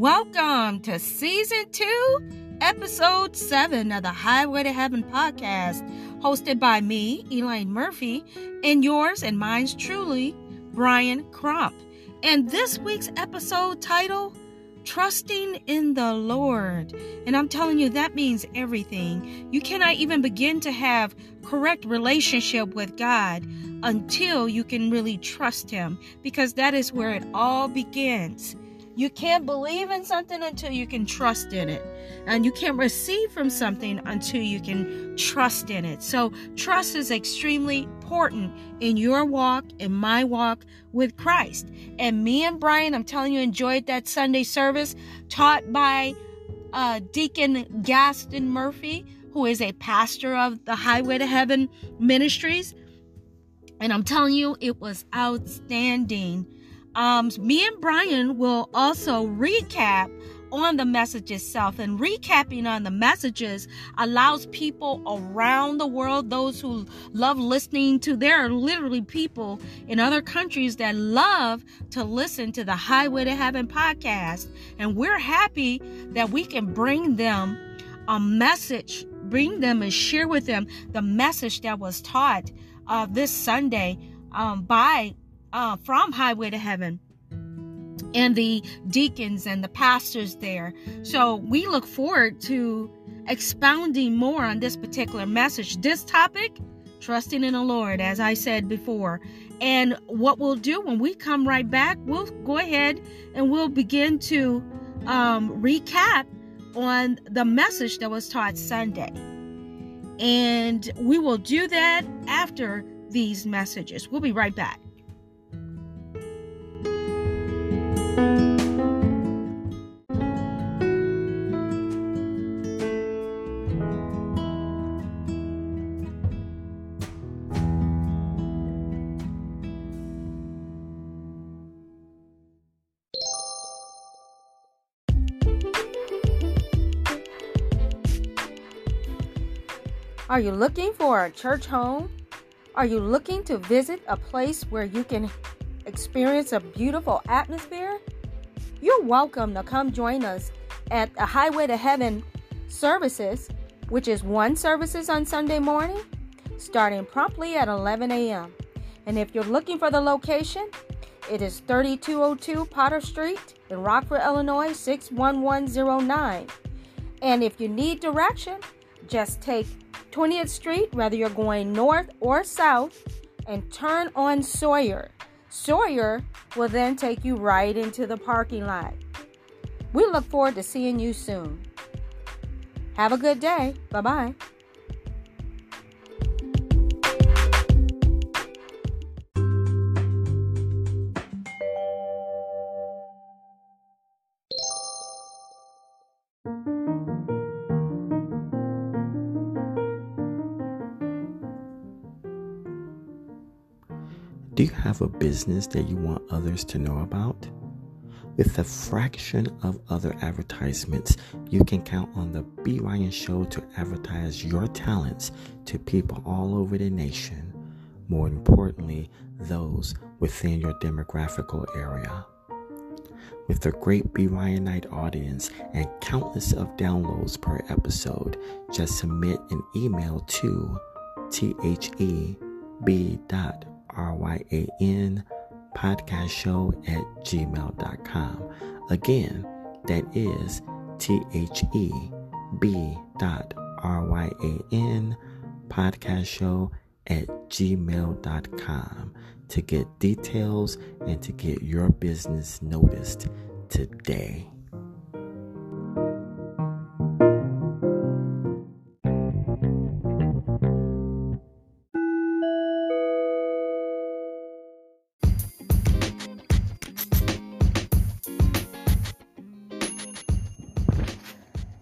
Welcome to season two, episode seven of the Highway to Heaven podcast, hosted by me, Elaine Murphy, and yours and mine's truly, Brian Crump. And this week's episode title, Trusting in the Lord. And I'm telling you, that means everything. You cannot even begin to have correct relationship with God until you can really trust Him, because that is where it all begins. You can't believe in something until you can trust in it. And you can't receive from something until you can trust in it. So, trust is extremely important in your walk, in my walk with Christ. And me and Brian, I'm telling you, enjoyed that Sunday service taught by uh, Deacon Gaston Murphy, who is a pastor of the Highway to Heaven Ministries. And I'm telling you, it was outstanding. Um, me and Brian will also recap on the message itself. And recapping on the messages allows people around the world those who love listening to there are literally people in other countries that love to listen to the highway to heaven podcast. And we're happy that we can bring them a message bring them and share with them the message that was taught uh, this sunday um, by uh, from Highway to Heaven and the deacons and the pastors there. So we look forward to expounding more on this particular message. This topic, trusting in the Lord, as I said before. And what we'll do when we come right back, we'll go ahead and we'll begin to um, recap on the message that was taught Sunday. And we will do that after these messages. We'll be right back. Are you looking for a church home? Are you looking to visit a place where you can experience a beautiful atmosphere? You're welcome to come join us at the Highway to Heaven services, which is one services on Sunday morning, starting promptly at 11 a.m. And if you're looking for the location, it is 3202 Potter Street in Rockford, Illinois 61109. And if you need direction, just take 20th Street, whether you're going north or south, and turn on Sawyer. Sawyer will then take you right into the parking lot. We look forward to seeing you soon. Have a good day. Bye bye. Do you have a business that you want others to know about? With a fraction of other advertisements, you can count on the B. Ryan Show to advertise your talents to people all over the nation. More importantly, those within your demographical area. With a great B. Ryan Night audience and countless of downloads per episode, just submit an email to theb R-Y-A-N podcast show at gmail.com. Again, that is T-H-E-B dot R-Y-A-N podcast show at gmail.com to get details and to get your business noticed today.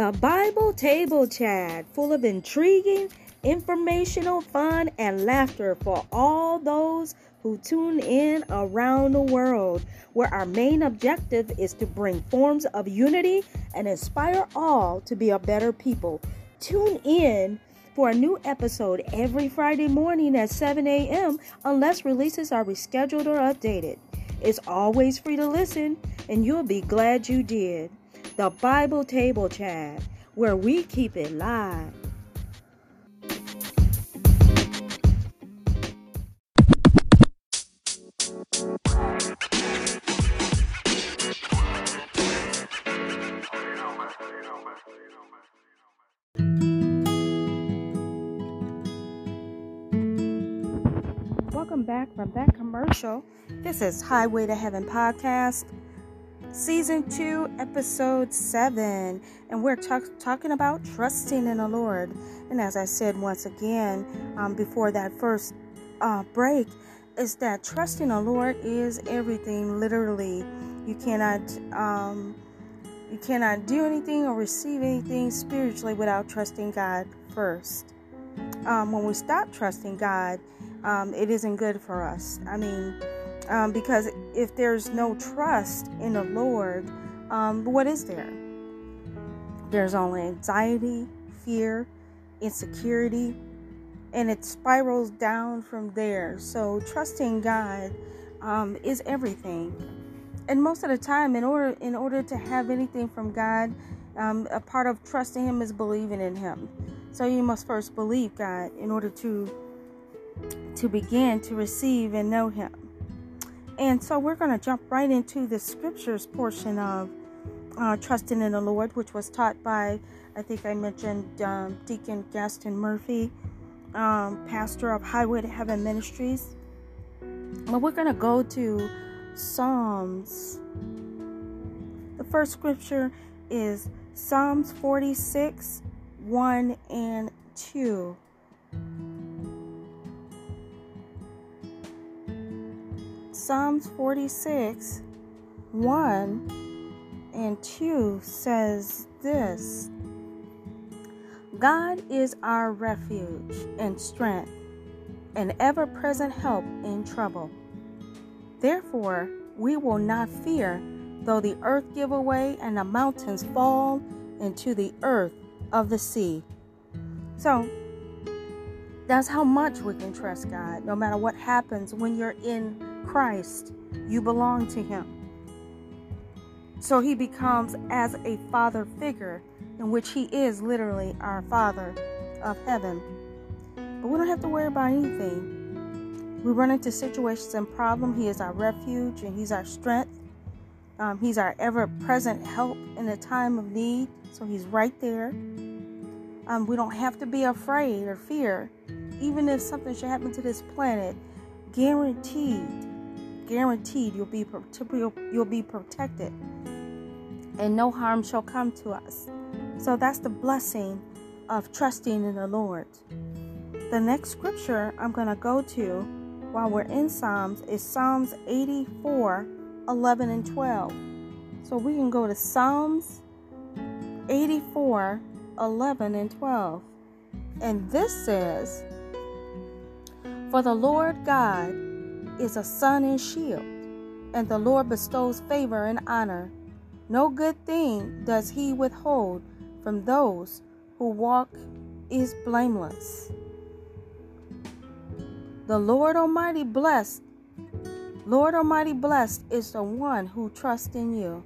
The Bible Table Chat, full of intriguing, informational, fun, and laughter for all those who tune in around the world, where our main objective is to bring forms of unity and inspire all to be a better people. Tune in for a new episode every Friday morning at 7 a.m. unless releases are rescheduled or updated. It's always free to listen, and you'll be glad you did. The Bible Table Chat, where we keep it live. Welcome back from that commercial. This is Highway to Heaven podcast, season 2, episode 7, and we're talk- talking about trusting in the Lord. And as I said once again um, before that first uh, break, is that trusting the Lord is everything, literally. You cannot. Um, you cannot do anything or receive anything spiritually without trusting God first. Um, when we stop trusting God, um, it isn't good for us. I mean, um, because if there's no trust in the Lord, um, what is there? There's only anxiety, fear, insecurity, and it spirals down from there. So, trusting God um, is everything and most of the time in order in order to have anything from god um, a part of trusting him is believing in him so you must first believe god in order to to begin to receive and know him and so we're going to jump right into the scriptures portion of uh, trusting in the lord which was taught by i think i mentioned um, deacon gaston murphy um, pastor of highway to heaven ministries but we're going to go to Psalms. The first scripture is Psalms 46 1 and 2. Psalms 46 1 and 2 says this God is our refuge and strength, an ever present help in trouble. Therefore, we will not fear, though the earth give away and the mountains fall into the earth of the sea. So, that's how much we can trust God. No matter what happens when you're in Christ, you belong to Him. So He becomes as a father figure, in which He is literally our Father of heaven. But we don't have to worry about anything we run into situations and problems. He is our refuge and He's our strength. Um, he's our ever present help in a time of need. So He's right there. Um, we don't have to be afraid or fear. Even if something should happen to this planet, guaranteed, guaranteed you'll be, you'll be protected and no harm shall come to us. So that's the blessing of trusting in the Lord. The next scripture I'm going to go to while we're in Psalms is Psalms 84 11 and 12. So we can go to Psalms 84 11 and 12. And this says, For the Lord God is a sun and shield, and the Lord bestows favor and honor. No good thing does he withhold from those who walk is blameless. The Lord Almighty blessed, Lord Almighty blessed is the one who trusts in you.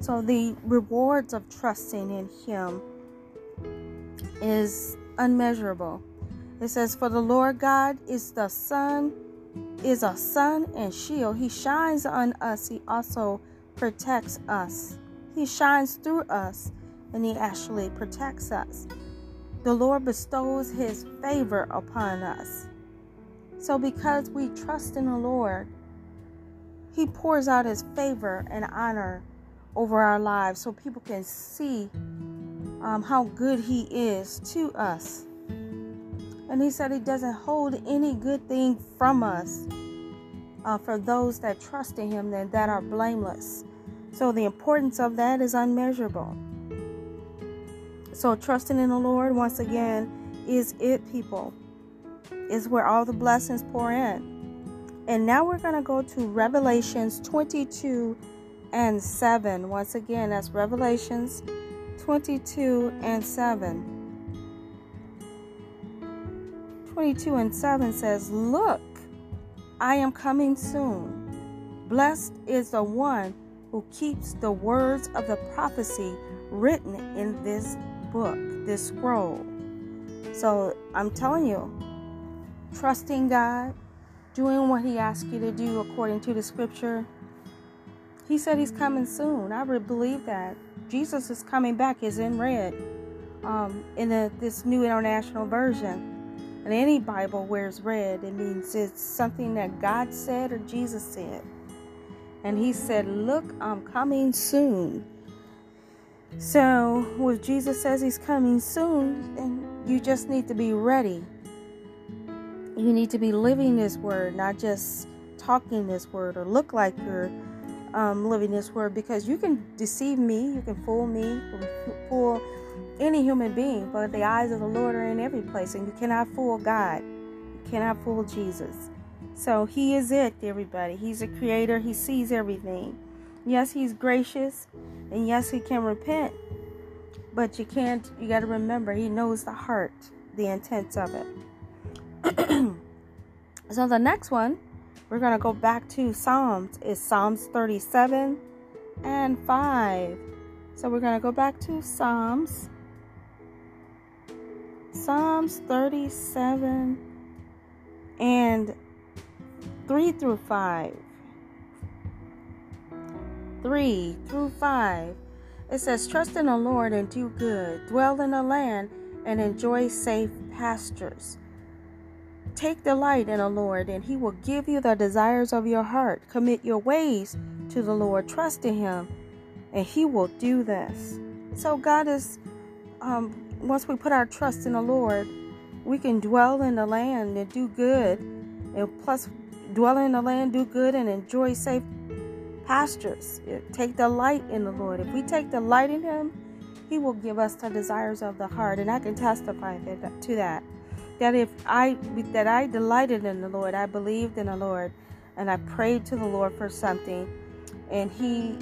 So the rewards of trusting in Him is unmeasurable. It says, For the Lord God is the sun, is a sun and shield. He shines on us, He also protects us. He shines through us, and He actually protects us. The Lord bestows His favor upon us. So, because we trust in the Lord, He pours out His favor and honor over our lives so people can see um, how good He is to us. And He said He doesn't hold any good thing from us uh, for those that trust in Him and that are blameless. So, the importance of that is unmeasurable. So, trusting in the Lord, once again, is it, people is where all the blessings pour in. And now we're going to go to Revelations 22 and 7. Once again, that's Revelations 22 and 7. 22 and 7 says, Look, I am coming soon. Blessed is the one who keeps the words of the prophecy written in this book, this scroll. So I'm telling you, trusting God, doing what He asks you to do according to the scripture. He said He's coming soon. I really believe that. Jesus is coming back, is in red um, in the, this new international version. And any Bible wears red, it means it's something that God said or Jesus said. And He said, Look, I'm coming soon. So, when Jesus says He's coming soon, and you just need to be ready. You need to be living this word, not just talking this word or look like you're um, living this word because you can deceive me, you can fool me, fool any human being, but the eyes of the Lord are in every place, and you cannot fool God. You cannot fool Jesus. So He is it, everybody. He's a creator, He sees everything. Yes, He's gracious, and yes, He can repent, but you can't, you got to remember, He knows the heart, the intents of it. so the next one, we're going to go back to Psalms, is Psalms 37 and 5. So we're going to go back to Psalms Psalms 37 and 3 through 5. 3 through 5. It says, Trust in the Lord and do good, dwell in the land and enjoy safe pastures. Take delight in the Lord, and He will give you the desires of your heart. Commit your ways to the Lord, trust in Him, and He will do this. So, God is um, once we put our trust in the Lord, we can dwell in the land and do good. And plus, dwell in the land, do good, and enjoy safe pastures. Take delight in the Lord. If we take delight in Him, He will give us the desires of the heart. And I can testify to that. That if I that I delighted in the Lord, I believed in the Lord, and I prayed to the Lord for something, and He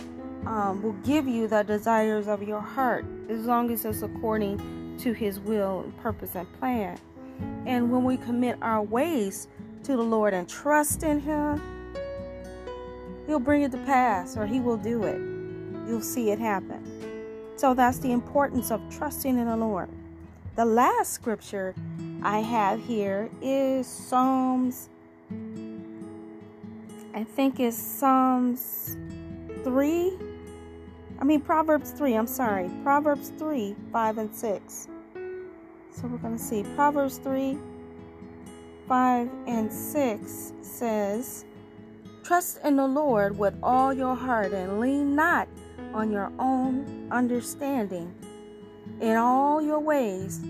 um, will give you the desires of your heart as long as it's according to his will and purpose and plan. And when we commit our ways to the Lord and trust in him, he'll bring it to pass or he will do it. You'll see it happen. So that's the importance of trusting in the Lord. The last scripture I have here is Psalms, I think it's Psalms 3 I mean, Proverbs 3, I'm sorry. Proverbs 3, 5 and 6. So we're going to see. Proverbs 3, 5 and 6 says, Trust in the Lord with all your heart and lean not on your own understanding. In all your ways,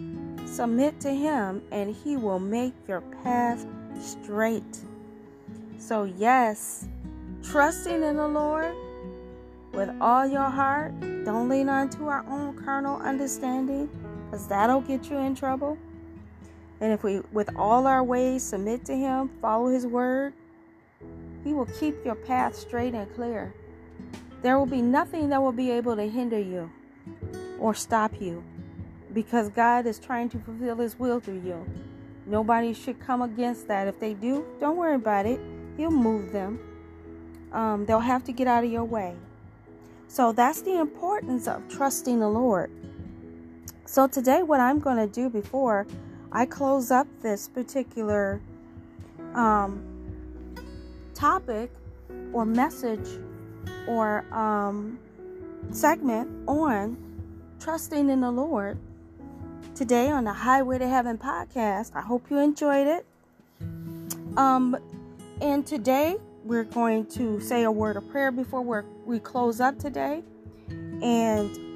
submit to Him, and He will make your path straight. So, yes, trusting in the Lord with all your heart. Don't lean onto our own carnal understanding, because that'll get you in trouble. And if we, with all our ways, submit to Him, follow His word, He will keep your path straight and clear. There will be nothing that will be able to hinder you or stop you because God is trying to fulfill His will through you. Nobody should come against that. If they do, don't worry about it. He'll move them. Um, they'll have to get out of your way. So that's the importance of trusting the Lord. So today, what I'm going to do before I close up this particular um, topic or message or um, segment on trusting in the Lord today on the Highway to Heaven podcast. I hope you enjoyed it. Um, and today we're going to say a word of prayer before we we close up today. And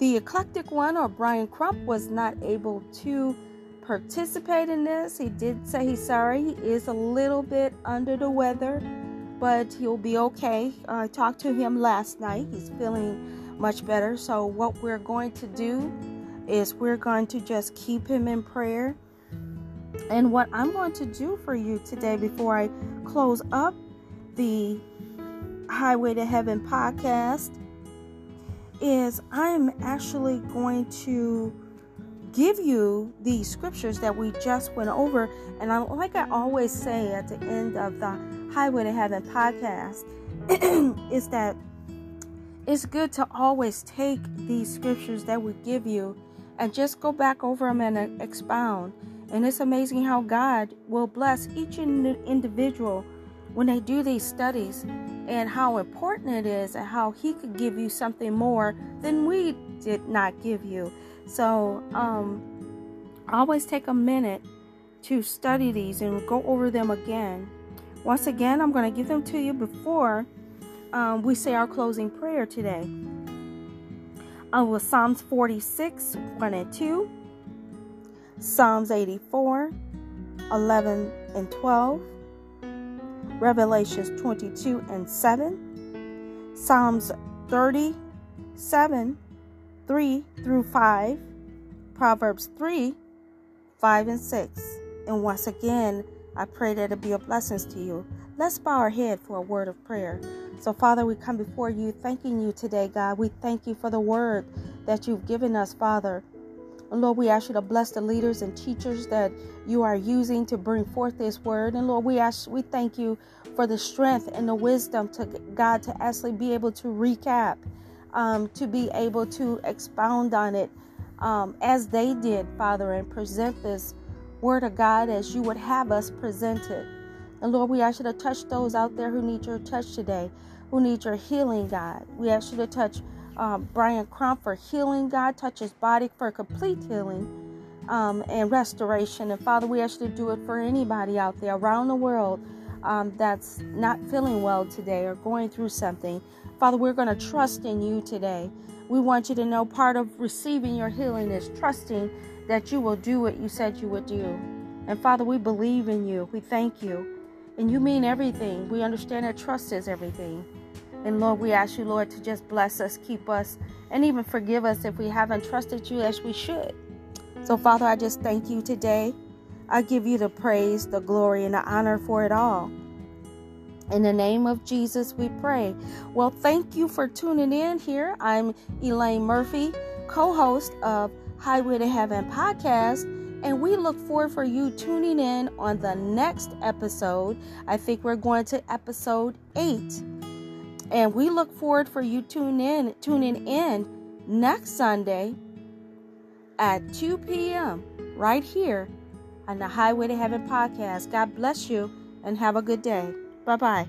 the eclectic one, or Brian Crump, was not able to participate in this. He did say he's sorry. He is a little bit under the weather, but he'll be okay. I talked to him last night. He's feeling much better. So, what we're going to do is we're going to just keep him in prayer. And what I'm going to do for you today before I close up the Highway to Heaven podcast is I'm actually going to give you the scriptures that we just went over. And I, like I always say at the end of the Highway to Heaven podcast, is that it's good to always take these scriptures that we give you and just go back over them and uh, expound. And it's amazing how God will bless each individual when they do these studies and how important it is and how He could give you something more than we did not give you. So, um, always take a minute to study these and go over them again. Once again, I'm going to give them to you before um, we say our closing prayer today. Uh, with Psalms 46, 1 and 2, Psalms 84, 11 and 12, Revelations 22 and 7, Psalms 37, 3 through 5, Proverbs 3, 5 and 6. And once again, I pray that it be a blessing to you. Let's bow our head for a word of prayer. So, Father, we come before you thanking you today, God. We thank you for the word that you've given us, Father. And Lord, we ask you to bless the leaders and teachers that you are using to bring forth this word. And Lord, we ask, we thank you for the strength and the wisdom to God to actually be able to recap, um, to be able to expound on it um, as they did, Father, and present this word of God as you would have us present it. And Lord, we ask you to touch those out there who need your touch today, who need your healing, God. We ask you to touch um, Brian Crump for healing, God. Touch his body for complete healing um, and restoration. And Father, we ask you to do it for anybody out there around the world um, that's not feeling well today or going through something. Father, we're going to trust in you today. We want you to know part of receiving your healing is trusting that you will do what you said you would do. And Father, we believe in you. We thank you. And you mean everything. We understand that trust is everything. And Lord, we ask you, Lord, to just bless us, keep us, and even forgive us if we haven't trusted you as we should. So, Father, I just thank you today. I give you the praise, the glory, and the honor for it all. In the name of Jesus, we pray. Well, thank you for tuning in here. I'm Elaine Murphy, co host of Highway to Heaven podcast, and we look forward for you tuning in on the next episode. I think we're going to episode 8 and we look forward for you tune in, tuning in next Sunday at 2 p.m. right here on the Highway to Heaven podcast. God bless you and have a good day. Bye bye.